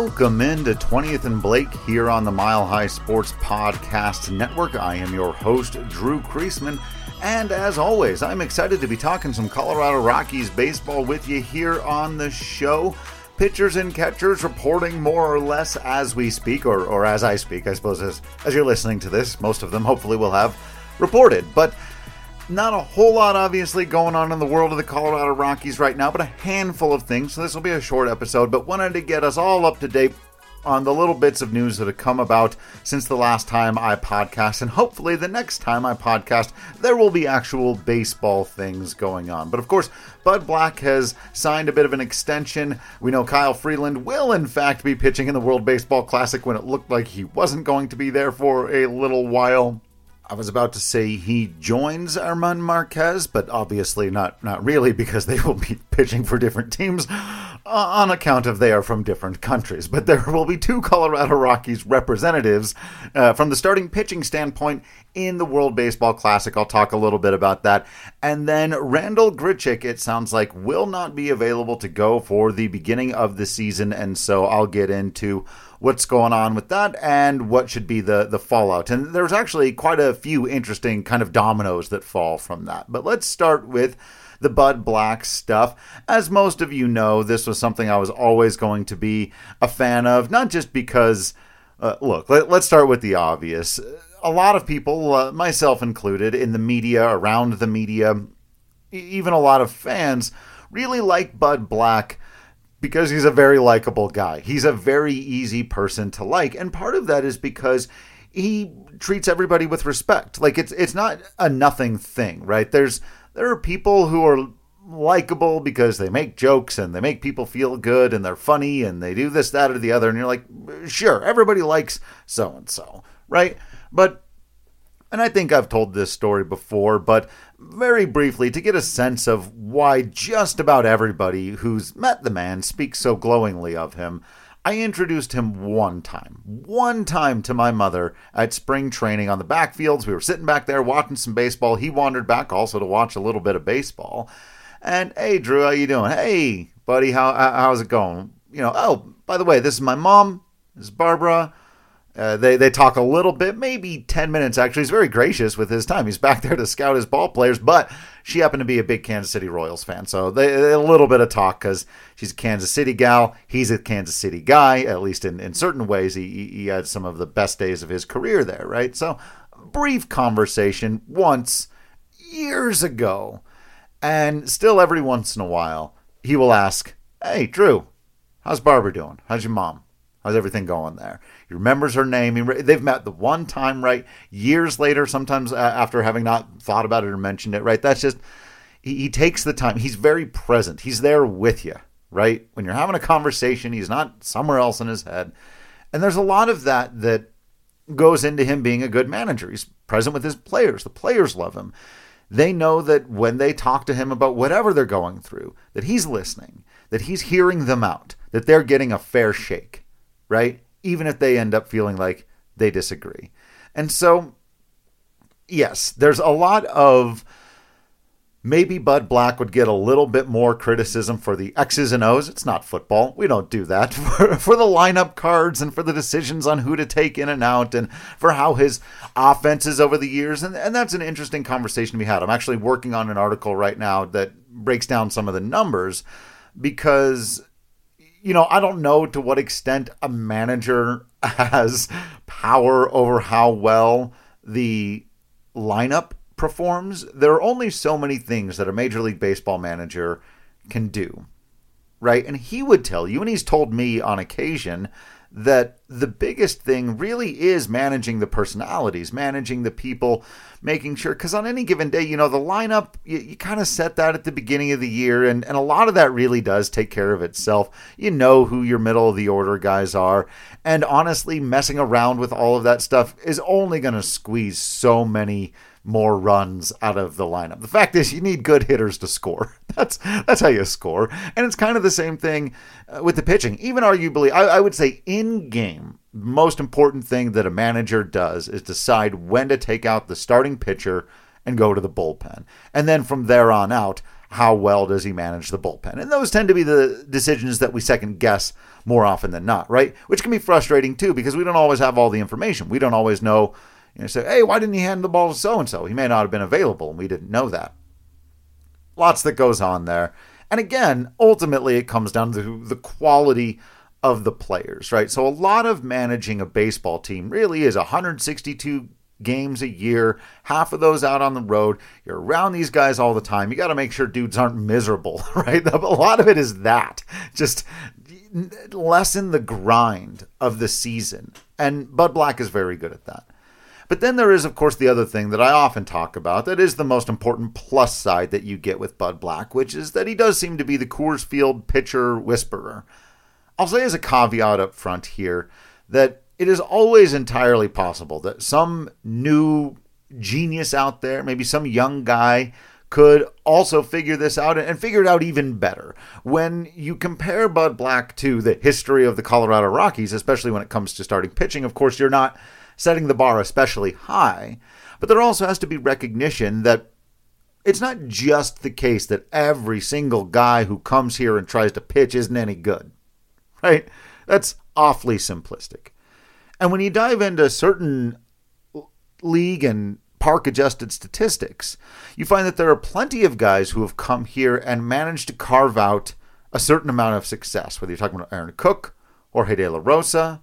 Welcome into 20th and Blake here on the Mile High Sports Podcast Network. I am your host, Drew Creasman. And as always, I'm excited to be talking some Colorado Rockies baseball with you here on the show. Pitchers and catchers reporting more or less as we speak, or, or as I speak, I suppose, as, as you're listening to this. Most of them hopefully will have reported. But not a whole lot, obviously, going on in the world of the Colorado Rockies right now, but a handful of things. So this will be a short episode, but wanted to get us all up to date on the little bits of news that have come about since the last time I podcast, and hopefully the next time I podcast, there will be actual baseball things going on. But of course, Bud Black has signed a bit of an extension. We know Kyle Freeland will, in fact, be pitching in the World Baseball Classic when it looked like he wasn't going to be there for a little while. I was about to say he joins German Marquez, but obviously not not really because they will be pitching for different teams uh, on account of they are from different countries. But there will be two Colorado Rockies representatives uh, from the starting pitching standpoint in the World Baseball Classic. I'll talk a little bit about that. And then Randal Grichuk, it sounds like, will not be available to go for the beginning of the season, and so I'll get into what's going on with that and what should be the the fallout. And there's actually quite a few interesting kind of dominoes that fall from that. But let's start with the Bud Black stuff. As most of you know, this was something I was always going to be a fan of, not just because, uh, look, let, us start with the obvious. A lot of people, uh, myself included, in the media, around the media, even a lot of fans, really like Bud Black because he's a very likable guy. He's a very easy person to like, and part of that is because he treats everybody with respect. Like it's it's not a nothing thing, right? There's there are people who are likable because they make jokes and they make people feel good and they're funny and they do this that or the other and you're like sure everybody likes so and so right but and I think I've told this story before, but very briefly to get a sense of why just about everybody who's met the man speaks so glowingly of him, I introduced him one time, one time to my mother at spring training on the backfields. We were sitting back there watching some baseball. He wandered back also to watch a little bit of baseball. And hey, Drew, how you doing? Hey, buddy, how how's it going? You know, oh, by the way, this is my mom. This is Barbara. Uh, they they talk a little bit, maybe ten minutes. Actually, he's very gracious with his time. He's back there to scout his ball players, but she happened to be a big Kansas City Royals fan, so they, a little bit of talk because she's a Kansas City gal. He's a Kansas City guy, at least in, in certain ways. He he had some of the best days of his career there, right? So brief conversation once years ago, and still every once in a while he will ask, "Hey, Drew, how's Barbara doing? How's your mom? How's everything going there?" He remembers her name. He, they've met the one time, right? Years later, sometimes uh, after having not thought about it or mentioned it, right? That's just, he, he takes the time. He's very present. He's there with you, right? When you're having a conversation, he's not somewhere else in his head. And there's a lot of that that goes into him being a good manager. He's present with his players. The players love him. They know that when they talk to him about whatever they're going through, that he's listening, that he's hearing them out, that they're getting a fair shake, right? Even if they end up feeling like they disagree. And so, yes, there's a lot of maybe Bud Black would get a little bit more criticism for the X's and O's. It's not football. We don't do that. For, for the lineup cards and for the decisions on who to take in and out and for how his offenses over the years. And, and that's an interesting conversation we had. I'm actually working on an article right now that breaks down some of the numbers because you know, I don't know to what extent a manager has power over how well the lineup performs. There are only so many things that a Major League Baseball manager can do, right? And he would tell you, and he's told me on occasion, that the biggest thing really is managing the personalities, managing the people, making sure, because on any given day, you know, the lineup, you, you kind of set that at the beginning of the year, and, and a lot of that really does take care of itself. You know who your middle of the order guys are. And honestly, messing around with all of that stuff is only going to squeeze so many more runs out of the lineup. The fact is, you need good hitters to score. That's that's how you score, and it's kind of the same thing uh, with the pitching. Even arguably, I, I would say in game, most important thing that a manager does is decide when to take out the starting pitcher and go to the bullpen, and then from there on out, how well does he manage the bullpen? And those tend to be the decisions that we second guess more often than not, right? Which can be frustrating too because we don't always have all the information. We don't always know, you know, say, hey, why didn't he hand the ball to so and so? He may not have been available and we didn't know that. Lots that goes on there. And again, ultimately, it comes down to the quality of the players, right? So a lot of managing a baseball team really is 162 games a year, half of those out on the road. You're around these guys all the time. You got to make sure dudes aren't miserable, right? A lot of it is that. Just lessen the grind of the season. And Bud Black is very good at that. But then there is, of course, the other thing that I often talk about that is the most important plus side that you get with Bud Black, which is that he does seem to be the Coors Field pitcher whisperer. I'll say as a caveat up front here that it is always entirely possible that some new genius out there, maybe some young guy, could also figure this out and figure it out even better. When you compare Bud Black to the history of the Colorado Rockies, especially when it comes to starting pitching, of course, you're not setting the bar especially high, but there also has to be recognition that it's not just the case that every single guy who comes here and tries to pitch isn't any good, right? That's awfully simplistic. And when you dive into certain league and park adjusted statistics, you find that there are plenty of guys who have come here and managed to carve out a certain amount of success, whether you're talking about Aaron Cook or Jorge La Rosa,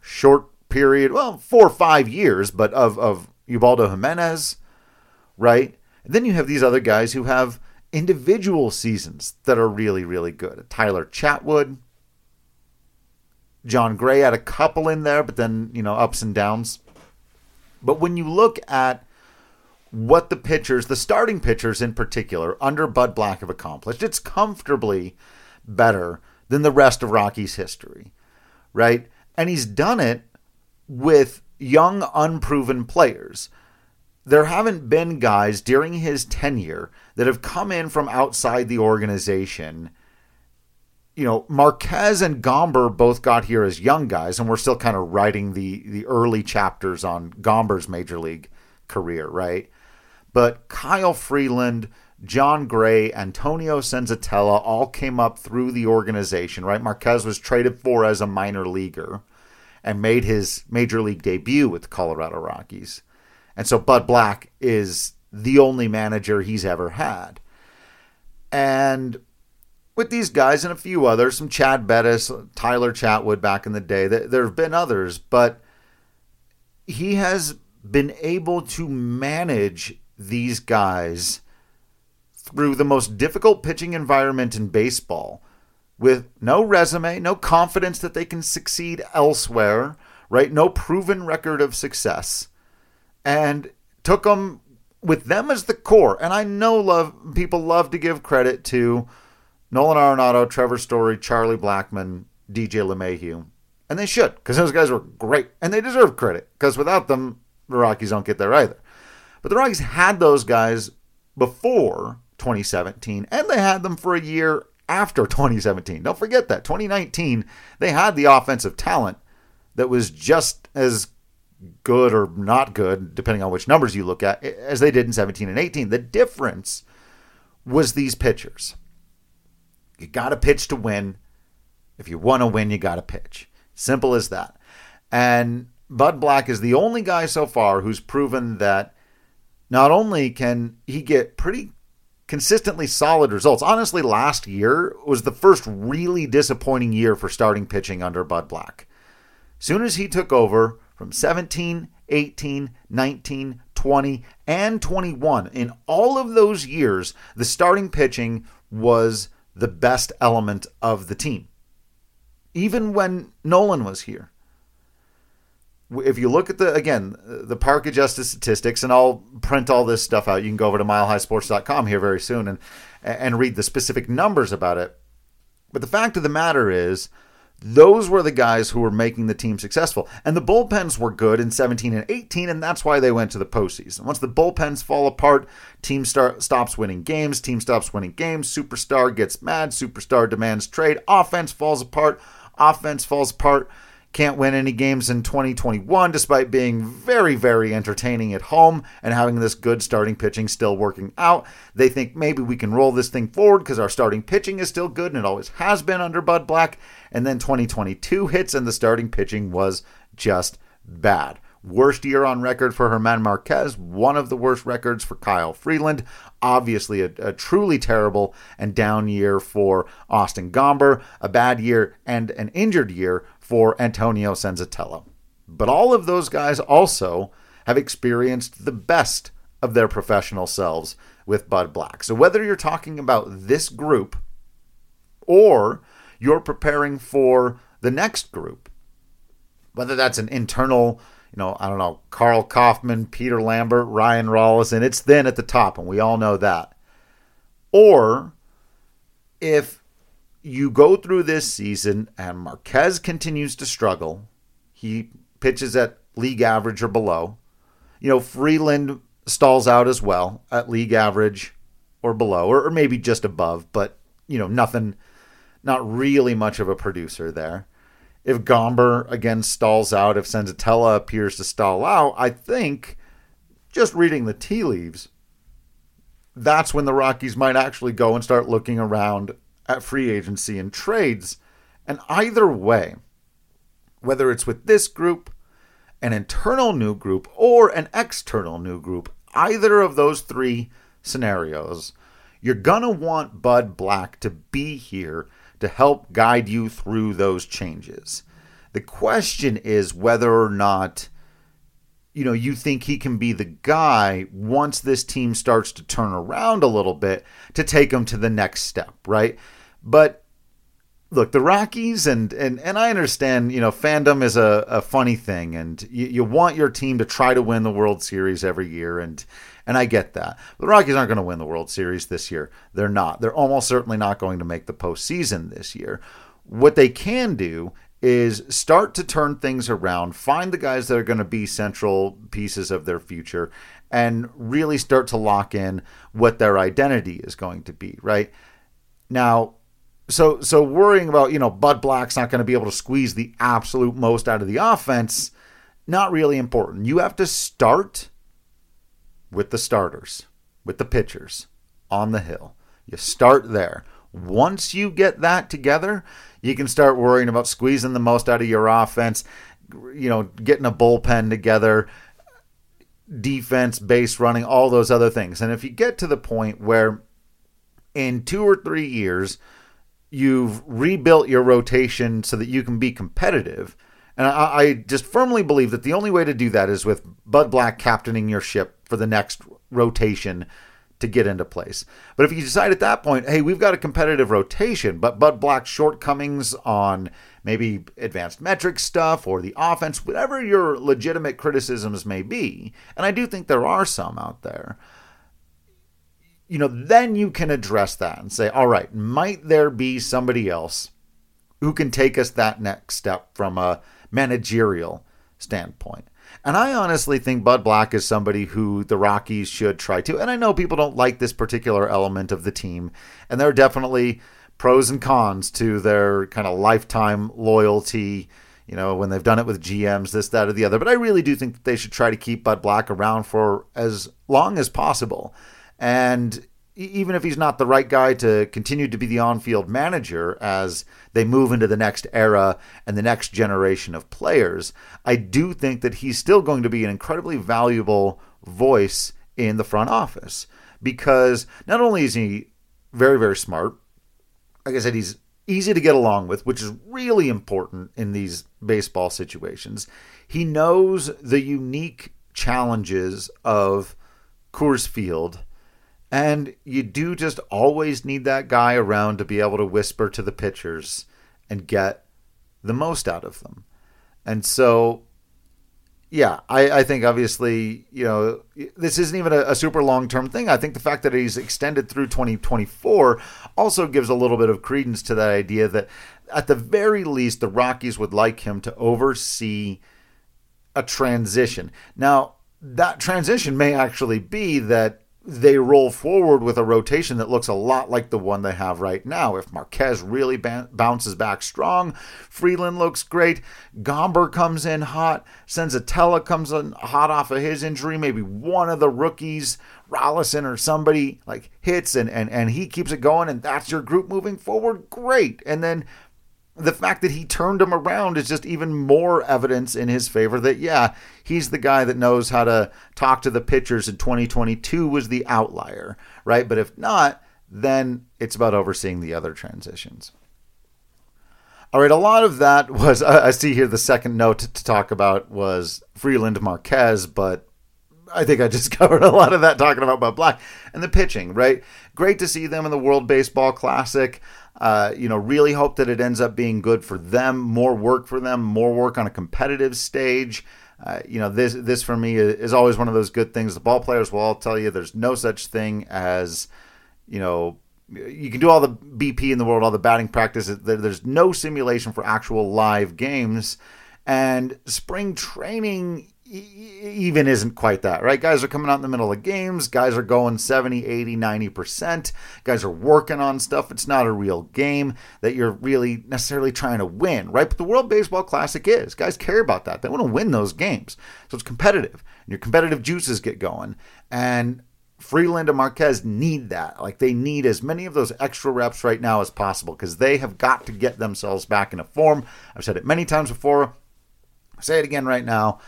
short period, well, four or five years, but of, of Ubaldo Jimenez, right? And then you have these other guys who have individual seasons that are really, really good. Tyler Chatwood, Jon Gray had a couple in there, but then, you know, ups and downs. But when you look at what the pitchers, the starting pitchers in particular, under Bud Black have accomplished, it's comfortably better than the rest of Rocky's history, right? And he's done it with young, unproven players. There haven't been guys during his tenure that have come in from outside the organization you know, Marquez and Gomber both got here as young guys, and we're still kind of writing the the early chapters on Gomber's major league career, right? But Kyle Freeland, Jon Gray, Antonio Senzatela all came up through the organization, right? Marquez was traded for as a minor leaguer and made his major league debut with the Colorado Rockies. And so Bud Black is the only manager he's ever had. And with these guys and a few others, some Chad Bettis, Tyler Chatwood back in the day. There have been others, but he has been able to manage these guys through the most difficult pitching environment in baseball with no resume, no confidence that they can succeed elsewhere, right? No proven record of success. And took them with them as the core. And I know love people love to give credit to Nolan Arenado, Trevor Story, Charlie Blackmon, DJ LeMahieu. And they should, because those guys were great. And they deserve credit, because without them, the Rockies don't get there either. But the Rockies had those guys before 2017, and they had them for a year after 2017. Don't forget that. 2019, they had the offensive talent that was just as good or not good, depending on which numbers you look at, as they did in 17 and 18. The difference was these pitchers. You got to pitch to win. If you want to win, you got to pitch. Simple as that. And Bud Black is the only guy so far who's proven that not only can he get pretty consistently solid results. Honestly, last year was the first really disappointing year for starting pitching under Bud Black. Soon as he took over from 17, 18, 19, 20, and 21, in all of those years, the starting pitching was the best element of the team. Even when Nolan was here. If you look at the, again, the park adjusted statistics, and I'll print all this stuff out. You can go over to milehighsports.com here very soon and, and read the specific numbers about it. But the fact of the matter is, those were the guys who were making the team successful. And the bullpens were good in 17 and 18, and that's why they went to the postseason. Once the bullpens fall apart, team start, stops winning games, team stops winning games, superstar gets mad, superstar demands trade, offense falls apart, offense falls apart. Can't win any games in 2021 despite being very, very entertaining at home and having this good starting pitching still working out. They think maybe we can roll this thing forward because our starting pitching is still good and it always has been under Bud Black. And then 2022 hits and the starting pitching was just bad. Worst year on record for German Marquez, one of the worst records for Kyle Freeland. Obviously, a, a, truly terrible and down year for Austin Gomber, a bad year and an injured year for Antonio Senzatela. But all of those guys also have experienced the best of their professional selves with Bud Black. So whether you're talking about this group or you're preparing for the next group, whether that's an internal, you know, I don't know, Karl Kauffmann, Peter Lambert, Ryan Rollison, it's then at the top, and we all know that. Or if you go through this season and Marquez continues to struggle. He pitches at league average or below. You know, Freeland stalls out as well at league average or below, or, or maybe just above, but, you know, nothing, not really much of a producer there. If Gomber again stalls out, if Senzatela appears to stall out, I think, just reading the tea leaves, that's when the Rockies might actually go and start looking around at free agency and trades. And either way, whether it's with this group, an internal new group, or an external new group, either of those three scenarios, you're going to want Bud Black to be here to help guide you through those changes. The question is whether or not you know you think he can be the guy once this team starts to turn around a little bit to take them to the next step, right? But look, the Rockies and and and I understand, you know, fandom is a, a funny thing, and you, you want your team to try to win the World Series every year, and and I get that. The Rockies aren't going to win the World Series this year. They're not. They're almost certainly not going to make the postseason this year. What they can do is start to turn things around, find the guys that are going to be central pieces of their future, and really start to lock in what their identity is going to be, right? Now, so so worrying about you know Bud Black's not going to be able to squeeze the absolute most out of the offense, not really important. You have to start with the starters, with the pitchers on the hill. You start there. Once you get that together, you can start worrying about squeezing the most out of your offense. You know, getting a bullpen together, defense, base running, all those other things. And if you get to the point where in two or three years you've rebuilt your rotation so that you can be competitive. And I, I, just firmly believe that the only way to do that is with Bud Black captaining your ship for the next rotation to get into place. But if you decide at that point, hey, we've got a competitive rotation, but Bud Black's shortcomings on maybe advanced metric stuff or the offense, whatever your legitimate criticisms may be, and I do think there are some out there, you know, then you can address that and say, all right, might there be somebody else who can take us that next step from a managerial standpoint? And I honestly think Bud Black is somebody who the Rockies should try to. And I know people don't like this particular element of the team, and there are definitely pros and cons to their kind of lifetime loyalty. You know, when they've done it with GMs, this, that, or the other. But I really do think that they should try to keep Bud Black around for as long as possible and even if he's not the right guy to continue to be the on field manager as they move into the next era and the next generation of players, I do think that he's still going to be an incredibly valuable voice in the front office because not only is he very, very smart, like I said, he's easy to get along with, which is really important in these baseball situations. He knows the unique challenges of Coors Field and you do just always need that guy around to be able to whisper to the pitchers and get the most out of them. And so, yeah, I, I think obviously, you know, this isn't even a, a super long term thing. I think the fact that he's extended through 2024 also gives a little bit of credence to that idea that at the very least, the Rockies would like him to oversee a transition. Now, that transition may actually be that they roll forward with a rotation that looks a lot like the one they have right now. If Marquez really bounces back strong, Freeland looks great. Gomber comes in hot. Senzatela comes in hot off of his injury. Maybe one of the rookies, Rollison or somebody, like hits and, and, and he keeps it going, and that's your group moving forward. Great. And then the fact that he turned him around is just even more evidence in his favor that yeah he's the guy that knows how to talk to the pitchers in 2022 was the outlier right but if not then it's about overseeing the other transitions all right a lot of that was i see here the second note to talk about was freeland marquez but I think I just covered a lot of that talking about Bud Black and the pitching, right? Great to see them in the World Baseball Classic. Uh, you know, really hope that it ends up being good for them, more work for them, more work on a competitive stage. Uh, you know, this this for me is always one of those good things. The ball players will all tell you there's no such thing as, you know, you can do all the BP in the world, all the batting practice. There's no simulation for actual live games, and spring training even isn't quite that, right? Guys are coming out in the middle of games. Guys are going 70, 80, 90%. Guys are working on stuff. It's not a real game that you're really necessarily trying to win, right? But the World Baseball Classic is. Guys care about that. They want to win those games. So it's competitive. And your competitive juices get going. And Freeland and Marquez need that. Like they need as many of those extra reps right now as possible because they have got to get themselves back into form. I've said it many times before. I say it again right now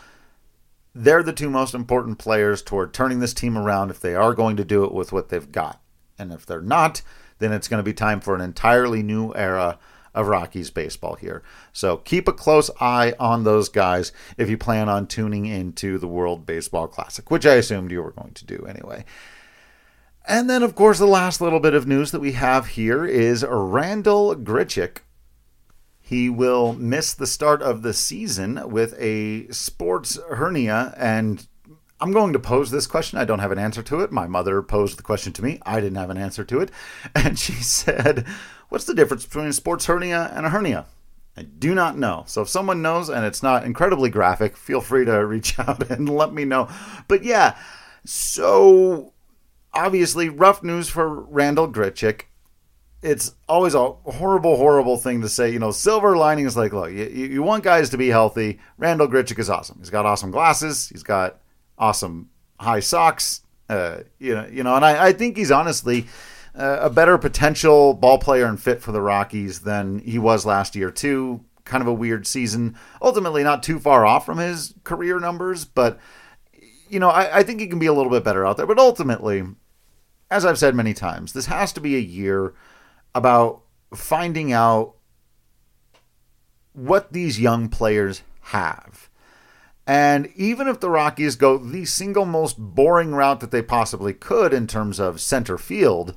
they're the two most important players toward turning this team around if they are going to do it with what they've got. And if they're not, then it's going to be time for an entirely new era of Rockies baseball here. So keep a close eye on those guys if you plan on tuning into the World Baseball Classic, which I assumed you were going to do anyway. And then, of course, the last little bit of news that we have here is Randal Grichuk he will miss the start of the season with a sports hernia. And I'm going to pose this question. I don't have an answer to it. My mother posed the question to me. I didn't have an answer to it. And she said, What's the difference between a sports hernia and a hernia? I do not know. So if someone knows and it's not incredibly graphic, feel free to reach out and let me know. But yeah, so obviously rough news for Randal Grichuk it's always a horrible, horrible thing to say. You know, silver lining is like, look, you, you want guys to be healthy. Randal Grichuk is awesome. He's got awesome glasses. He's got awesome high socks. Uh, you know, you know, and I, I think he's honestly uh, a better potential ball player and fit for the Rockies than he was last year too. Kind of a weird season. Ultimately, not too far off from his career numbers, but you know, I, I think he can be a little bit better out there. But ultimately, as I've said many times, this has to be a year about finding out what these young players have. And even if the Rockies go the single most boring route that they possibly could in terms of center field,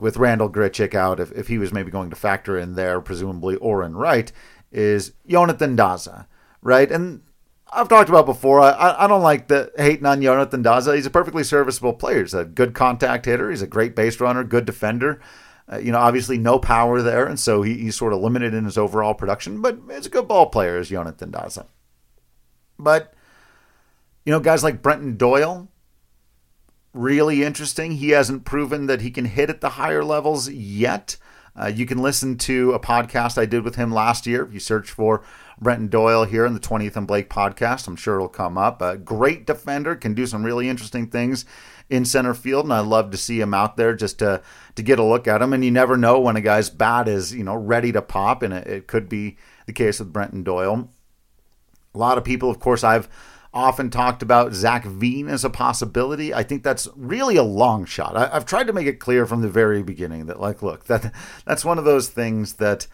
with Randal Grichuk out, if, if he was maybe going to factor in there, presumably Oren Wright, is Yonathan Daza, right? And I've talked about before, I, I don't like the hating on Yonathan Daza. He's a perfectly serviceable player. He's a good contact hitter. He's a great base runner, good defender. Uh, you know, obviously no power there, and so he, he's sort of limited in his overall production. But it's a good ball player, as Yonathan Daza. But you know, guys like Brenton Doyle, really interesting. He hasn't proven that he can hit at the higher levels yet. Uh, you can listen to a podcast I did with him last year. If you search for Brenton Doyle here in the 20th and Blake podcast, I'm sure it'll come up. A great defender, can do some really interesting things in center field, and I love to see him out there just to to get a look at him. And you never know when a guy's bat is you know ready to pop, and it, it could be the case with Brenton Doyle. A lot of people, of course, I've often talked about Zac Veen as a possibility. I think that's really a long shot. I, have tried to make it clear from the very beginning that, like, look, that that's one of those things that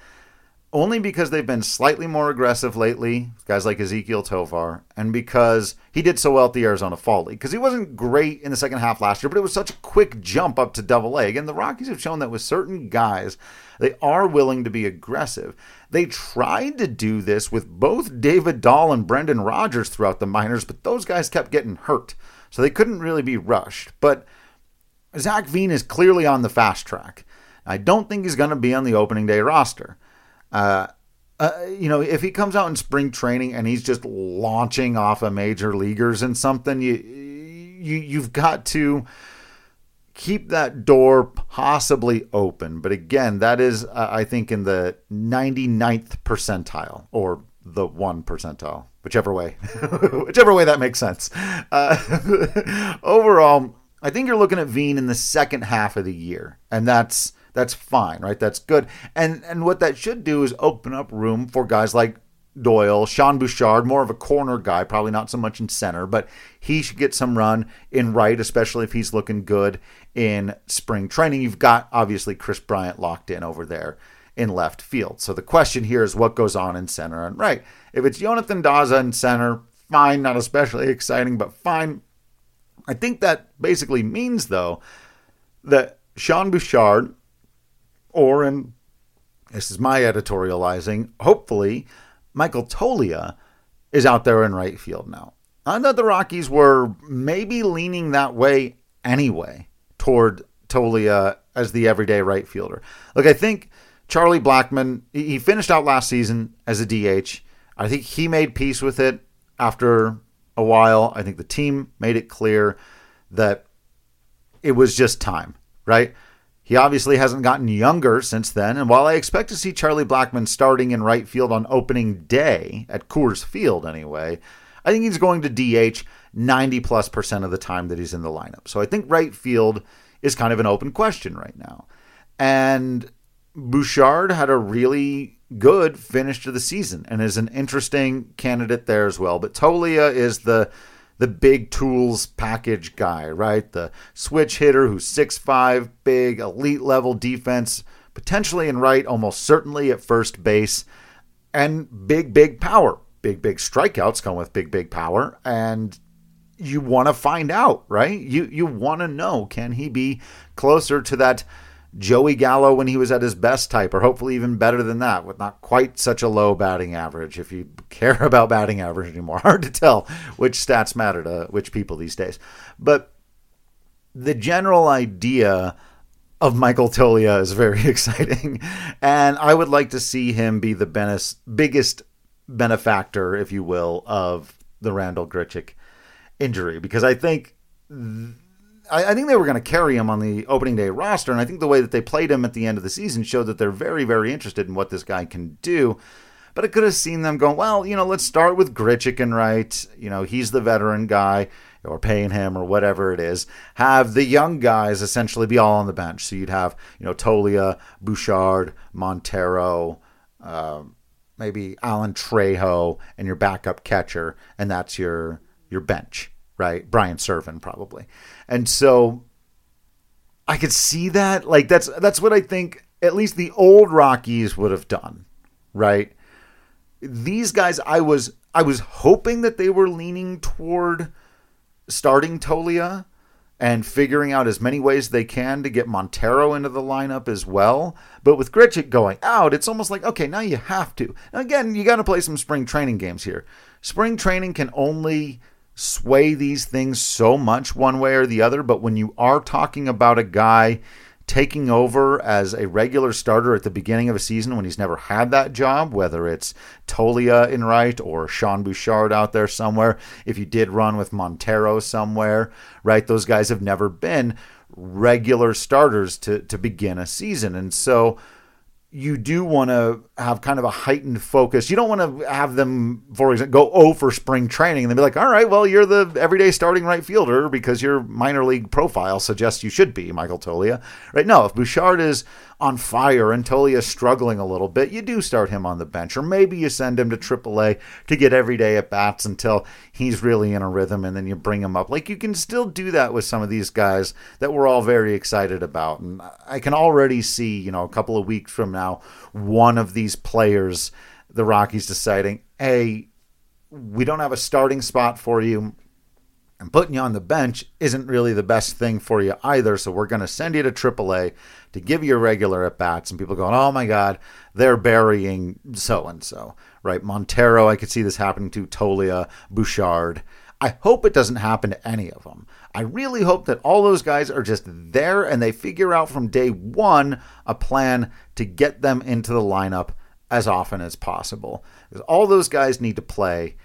only because they've been slightly more aggressive lately, guys like Ezequiel Tovar, and because he did so well at the Arizona Fall League. Because he wasn't great in the second half last year, but it was such a quick jump up to double A. Again, the Rockies have shown that with certain guys, they are willing to be aggressive. They tried to do this with both David Dahl and Brendan Rodgers throughout the minors, but those guys kept getting hurt. So they couldn't really be rushed. But Zac Veen is clearly on the fast track. I don't think he's going to be on the opening day roster. Uh, uh, you know, if he comes out in spring training and he's just launching off of major leaguers and something, you you you've got to keep that door possibly open. But again, that is, uh, I think, in the 99th percentile or the one percentile, whichever way, whichever way that makes sense. Uh, overall, I think you're looking at Veen in the second half of the year, and that's that's fine, right? That's good. And and what that should do is open up room for guys like Doyle, Sean Bouchard, more of a corner guy, probably not so much in center, but he should get some run in right, especially if he's looking good in spring training. You've got obviously Kris Bryant locked in over there in left field. So the question here is what goes on in center and right. If it's Yonathan Daza in center, fine, not especially exciting, but fine. I think that basically means though that Sean Bouchard, or in this is my editorializing, hopefully Michael Toglia is out there in right field now. I thought the Rockies were maybe leaning that way anyway toward Toglia as the everyday right fielder. Look, I think Charlie Blackmon, he finished out last season as a DH. I think he made peace with it after a while. I think the team made it clear that it was just time, right? He obviously hasn't gotten younger since then, and while I expect to see Charlie Blackmon starting in right field on opening day, at Coors Field anyway, I think he's going to DH 90 plus percent of the time that he's in the lineup. So I think right field is kind of an open question right now. And Bouchard had a really good finish to the season and is an interesting candidate there as well. But Toglia is the the big tools package guy, right? The switch hitter who's 6'5, big, elite level defense, potentially in right, almost certainly at first base, and big, big power. Big, big strikeouts come with big, big power. And you want to find out, right? You you want to know can he be closer to that Joey Gallo when he was at his best type, or hopefully even better than that, with not quite such a low batting average. If you care about batting average anymore, hard to tell which stats matter to which people these days. But the general idea of Michael Toglia is very exciting, and I would like to see him be the biggest benefactor, if you will, of the Randal Grichuk injury, because I think. Th- I, I think they were going to carry him on the opening day roster, and I think the way that they played him at the end of the season showed that they're very, very interested in what this guy can do. But I could have seen them going, well, you know, let's start with Grichuk and right. You know, he's the veteran guy, or paying him, or whatever it is. Have the young guys essentially be all on the bench. So you'd have, you know, Toglia, Bouchard, Montero, uh, maybe Alan Trejo, and your backup catcher, and that's your your bench right? Brian Serven probably. And so I could see that. Like that's that's what I think at least the old Rockies would have done, right? These guys I was I was hoping that they were leaning toward starting Toglia and figuring out as many ways they can to get Montero into the lineup as well. But with Grichuk going out, it's almost like, okay, now you have to. Now again, you got to play some spring training games here. Spring training can only sway these things so much one way or the other, but when you are talking about a guy taking over as a regular starter at the beginning of a season when he's never had that job, whether it's Toglia in right or Sean Bouchard out there somewhere, if you did run with Montero somewhere, right? Those guys have never been regular starters to, to begin a season. And so you do want to have kind of a heightened focus. You don't want to have them, for example, go oh for spring training and then be like, all right, well, you're the everyday starting right fielder because your minor league profile suggests you should be Michael Toglia. right? No, if Bouchard is on fire and Toglia is struggling a little bit, you do start him on the bench, or maybe you send him to AAA to get everyday at bats until he's really in a rhythm, and then you bring him up. Like you can still do that with some of these guys that we're all very excited about, and I can already see, you know, a couple of weeks from now, one of these players, the Rockies, deciding, hey. We don't have a starting spot for you and putting you on the bench isn't really the best thing for you either. So we're going to send you to AAA to give you regular at bats. And people going, oh my God, they're burying so and so, right? Montero, I could see this happening to Toglia, Bouchard. I hope it doesn't happen to any of them. I really hope that all those guys are just there and they figure out from day one a plan to get them into the lineup as often as possible. Because all those guys need to play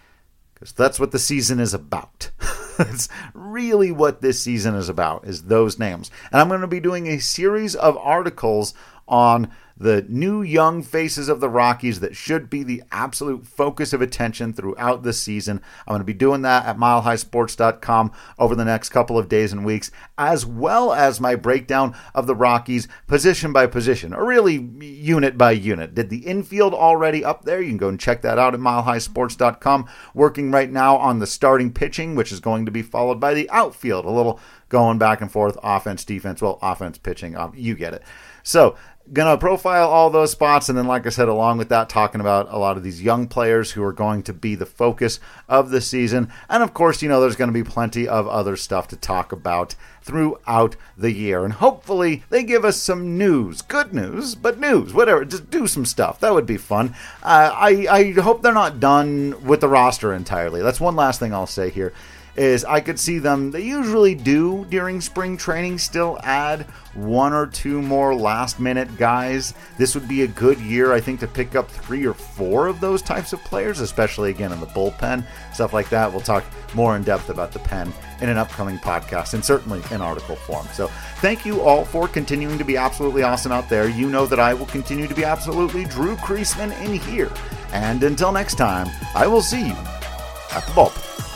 because that's what the season is about. It's really what this season is about, is those names. And I'm going to be doing a series of articles on the new young faces of the Rockies that should be the absolute focus of attention throughout the season. I'm going to be doing that at milehighsports.com over the next couple of days and weeks, as well as my breakdown of the Rockies position by position, or really unit by unit. Did the infield already up there? You can go and check that out at milehighsports.com. Working right now on the starting pitching, which is going to be followed by the outfield. A little going back and forth, offense, defense, well, offense, pitching, um, you get it. So gonna profile all those spots and then like i said along with that talking about a lot of these young players who are going to be the focus of the season. And of course you know there's going to be plenty of other stuff to talk about throughout the year. And hopefully they give us some news good news but news whatever just do some stuff. That would be fun. Uh, I, I hope they're not done with the roster entirely. That's one last thing i'll say here is I could see them, they usually do during spring training, still add one or two more last minute guys. This would be a good year, I think, to pick up three or four of those types of players, especially again in the bullpen, stuff like that. We'll talk more in depth about the pen in an upcoming podcast and certainly in article form. So thank you all for continuing to be absolutely awesome out there. You know that I will continue to be absolutely Drew Creasman in here. And until next time, I will see you at the bullpen.